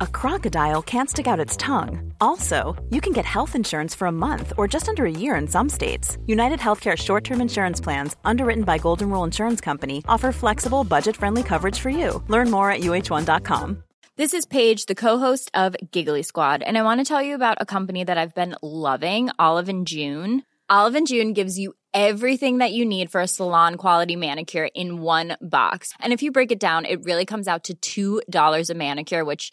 a crocodile can't stick out its tongue. Also, you can get health insurance for a month or just under a year in some states. United Healthcare short term insurance plans, underwritten by Golden Rule Insurance Company, offer flexible, budget friendly coverage for you. Learn more at uh1.com. This is Paige, the co-host of Giggly Squad, and I want to tell you about a company that I've been loving, Olive and June. Olive and June gives you everything that you need for a salon quality manicure in one box. And if you break it down, it really comes out to $2 a manicure, which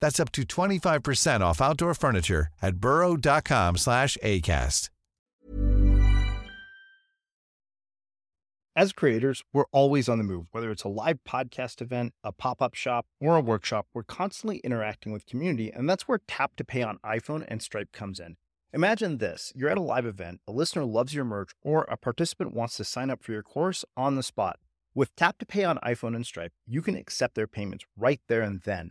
That's up to 25% off outdoor furniture at burrow.com slash ACAST. As creators, we're always on the move. Whether it's a live podcast event, a pop-up shop, or a workshop, we're constantly interacting with community, and that's where Tap to Pay on iPhone and Stripe comes in. Imagine this. You're at a live event, a listener loves your merch, or a participant wants to sign up for your course on the spot. With Tap to Pay on iPhone and Stripe, you can accept their payments right there and then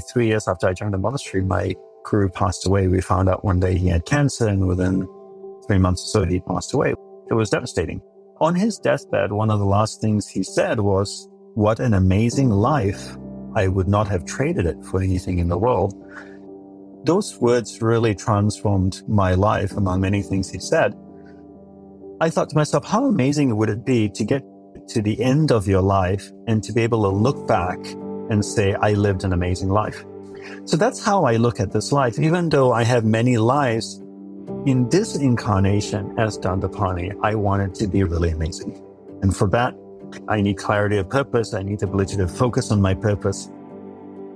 Three years after I joined the monastery, my guru passed away. We found out one day he had cancer, and within three months or so, he passed away. It was devastating. On his deathbed, one of the last things he said was, What an amazing life. I would not have traded it for anything in the world. those words really transformed my life among many things he said. I thought to myself, how amazing would it be to get to the end of your life and to be able to look back and say, I lived an amazing life. So that's how I look at this life. Even though I have many lives in this incarnation as Dandapani, I want it to be really amazing. And for that, I need clarity of purpose. I need the ability to focus on my purpose.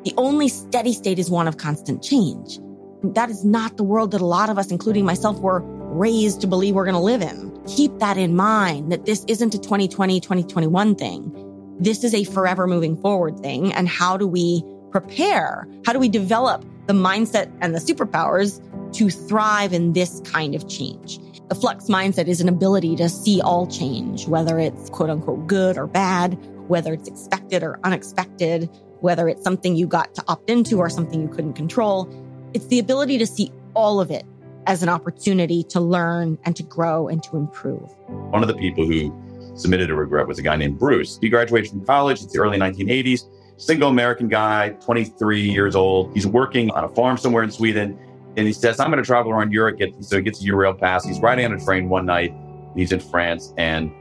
The only steady state is one of constant change. That is not the world that a lot of us, including myself, were raised to believe we're going to live in. Keep that in mind that this isn't a 2020, 2021 thing. This is a forever moving forward thing. And how do we prepare? How do we develop the mindset and the superpowers to thrive in this kind of change? The flux mindset is an ability to see all change, whether it's quote unquote good or bad, whether it's expected or unexpected, whether it's something you got to opt into or something you couldn't control. It's the ability to see all of it as an opportunity to learn and to grow and to improve. One of the people who submitted a regret was a guy named Bruce. He graduated from college. It's the early 1980s. Single American guy, 23 years old. He's working on a farm somewhere in Sweden. And he says, I'm going to travel around Europe. So he gets a Eurail pass. He's riding on a train one night. He's in France and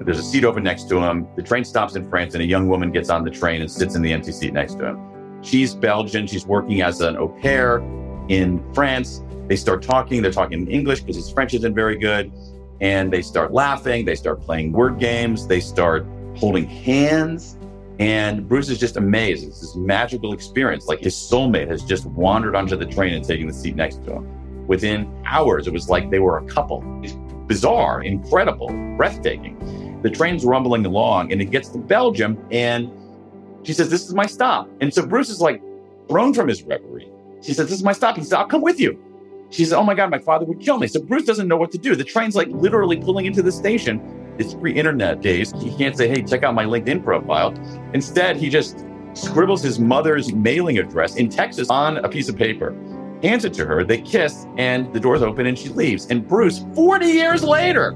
there's a seat open next to him. The train stops in France and a young woman gets on the train and sits in the empty seat next to him. She's Belgian. She's working as an au pair in France. They start talking. They're talking in English because his French isn't very good. And they start laughing. They start playing word games. They start holding hands. And Bruce is just amazed. It's this magical experience. Like his soulmate has just wandered onto the train and taken the seat next to him. Within hours, it was like they were a couple. It's bizarre, incredible, breathtaking. The train's rumbling along and it gets to Belgium and she says, This is my stop. And so Bruce is like thrown from his reverie. She says, This is my stop. He said, I'll come with you. She said, Oh my God, my father would kill me. So Bruce doesn't know what to do. The train's like literally pulling into the station. It's pre internet days. He can't say, Hey, check out my LinkedIn profile. Instead, he just scribbles his mother's mailing address in Texas on a piece of paper, hands it to her. They kiss, and the doors open and she leaves. And Bruce, 40 years later,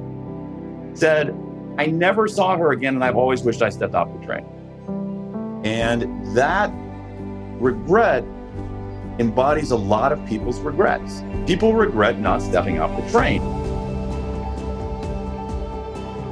said, I never saw her again, and I've always wished I stepped off the train. And that regret embodies a lot of people's regrets. People regret not stepping off the train.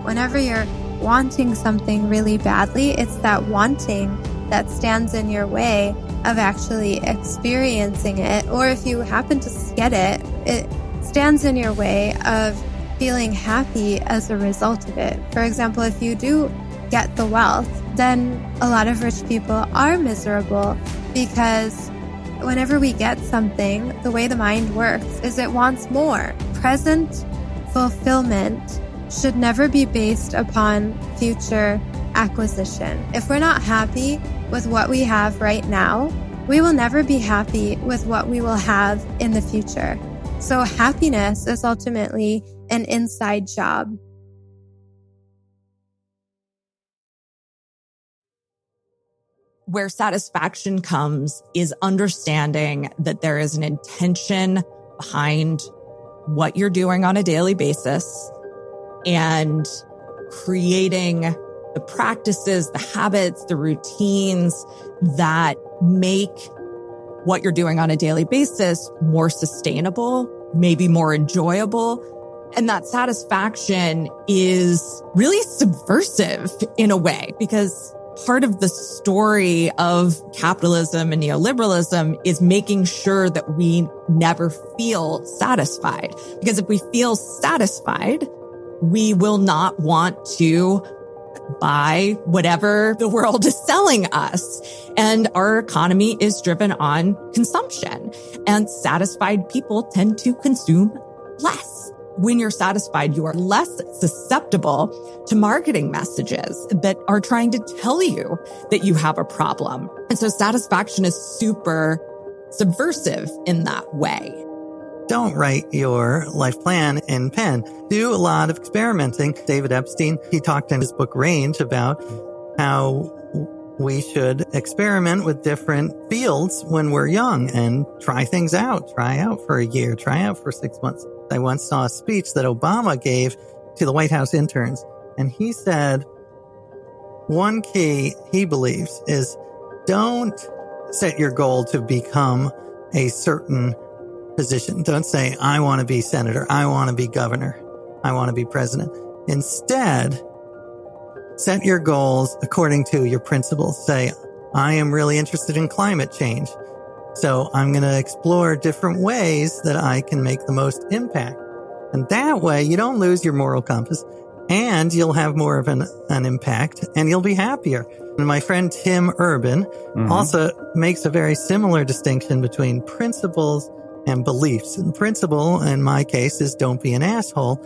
Whenever you're wanting something really badly, it's that wanting that stands in your way of actually experiencing it. Or if you happen to get it, it stands in your way of feeling happy as a result of it. For example, if you do get the wealth, then a lot of rich people are miserable because whenever we get something, the way the mind works is it wants more. Present fulfillment should never be based upon future acquisition. If we're not happy with what we have right now, we will never be happy with what we will have in the future. So happiness is ultimately an inside job. Where satisfaction comes is understanding that there is an intention behind what you're doing on a daily basis and creating the practices, the habits, the routines that make what you're doing on a daily basis more sustainable, maybe more enjoyable. And that satisfaction is really subversive in a way because part of the story of capitalism and neoliberalism is making sure that we never feel satisfied. Because if we feel satisfied, we will not want to buy whatever the world is selling us. And our economy is driven on consumption and satisfied people tend to consume less. When you're satisfied, you are less susceptible to marketing messages that are trying to tell you that you have a problem. And so satisfaction is super subversive in that way don't write your life plan in pen. Do a lot of experimenting. David Epstein, he talked in his book Range about how we should experiment with different fields when we're young and try things out. Try out for a year, try out for six months. I once saw a speech that Obama gave to the White House interns, and he said, one key he believes is don't set your goal to become a certain position. Don't say, I want to be senator. I want to be governor. I want to be president. Instead, set your goals according to your principles. Say, I am really interested in climate change. So I'm going to explore different ways that I can make the most impact. And that way you don't lose your moral compass and you'll have more of an, an impact and you'll be happier. And my friend Tim Urban mm-hmm. also makes a very similar distinction between principles and beliefs. And principle in my case is don't be an asshole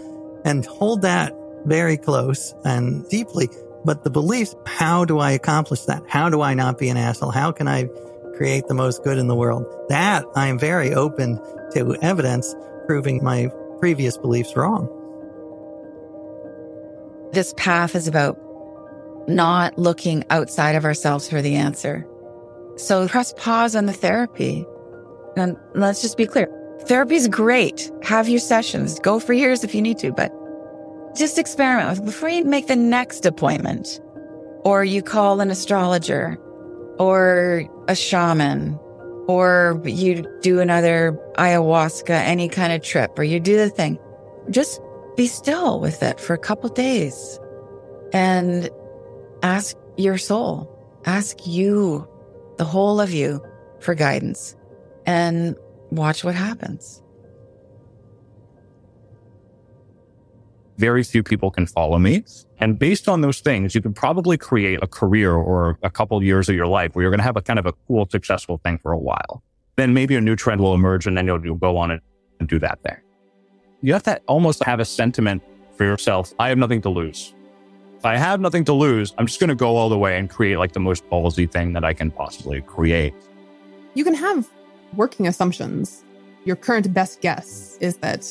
and hold that very close and deeply. But the beliefs, how do I accomplish that? How do I not be an asshole? How can I create the most good in the world? That I am very open to evidence proving my previous beliefs wrong. This path is about not looking outside of ourselves for the answer. So press pause on the therapy. And let's just be clear. Therapy is great. Have your sessions. Go for years if you need to, but just experiment with before you make the next appointment or you call an astrologer or a shaman or you do another ayahuasca, any kind of trip, or you do the thing. Just be still with it for a couple days and ask your soul, ask you, the whole of you for guidance and watch what happens. Very few people can follow me. And based on those things, you can probably create a career or a couple of years of your life where you're going to have a kind of a cool, successful thing for a while. Then maybe a new trend will emerge and then you'll, you'll go on and do that thing you have to almost have a sentiment for yourself. I have nothing to lose. If I have nothing to lose, I'm just going to go all the way and create like the most ballsy thing that I can possibly create. You can have working assumptions. Your current best guess is that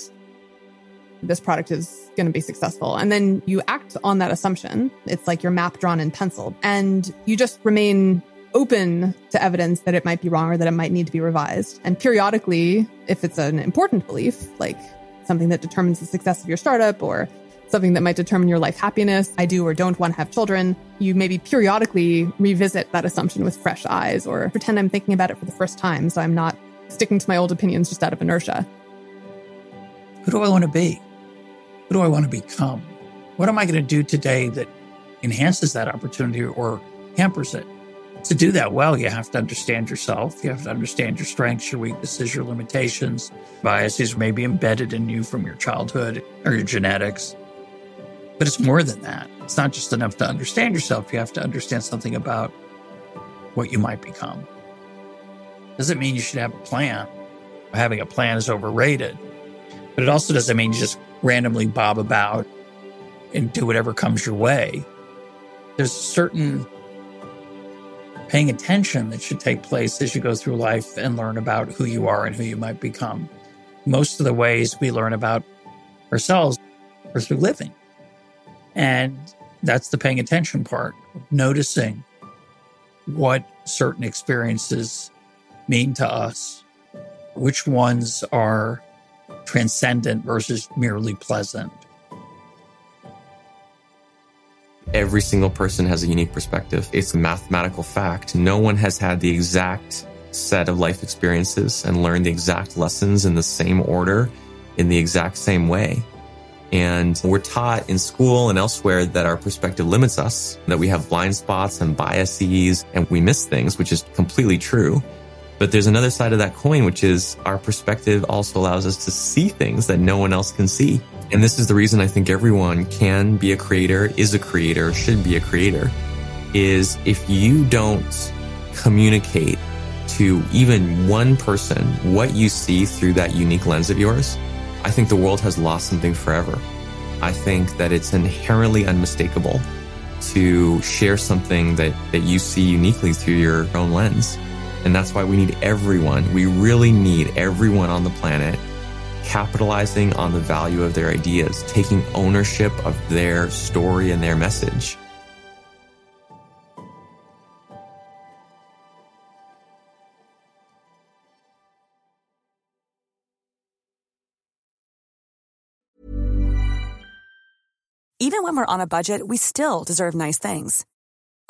this product is going to be successful. And then you act on that assumption. It's like your map drawn in pencil and you just remain open to evidence that it might be wrong or that it might need to be revised. And periodically, if it's an important belief, like something that determines the success of your startup or something that might determine your life happiness. I do or don't want to have children. You maybe periodically revisit that assumption with fresh eyes or pretend I'm thinking about it for the first time. So I'm not sticking to my old opinions just out of inertia. Who do I want to be? Who do I want to become? What am I going to do today that enhances that opportunity or hampers it? To do that well, you have to understand yourself. You have to understand your strengths, your weaknesses, your limitations. Biases may be embedded in you from your childhood or your genetics. But it's more than that. It's not just enough to understand yourself. You have to understand something about what you might become. Doesn't mean you should have a plan. Having a plan is overrated. But it also doesn't mean you just randomly bob about and do whatever comes your way. There's certain paying attention that should take place as you go through life and learn about who you are and who you might become. Most of the ways we learn about ourselves are through living. And that's the paying attention part, noticing what certain experiences mean to us, which ones are transcendent versus merely pleasant Every single person has a unique perspective. It's a mathematical fact. No one has had the exact set of life experiences and learned the exact lessons in the same order in the exact same way. And we're taught in school and elsewhere that our perspective limits us, that we have blind spots and biases and we miss things, which is completely true. But there's another side of that coin, which is our perspective also allows us to see things that no one else can see. And this is the reason I think everyone can be a creator, is a creator, should be a creator, is if you don't communicate to even one person what you see through that unique lens of yours, I think the world has lost something forever. I think that it's inherently unmistakable to share something that, that you see uniquely through your own lens. And that's why we need everyone. We really need everyone on the planet capitalizing on the value of their ideas, taking ownership of their story and their message. Even when we're on a budget, we still deserve nice things.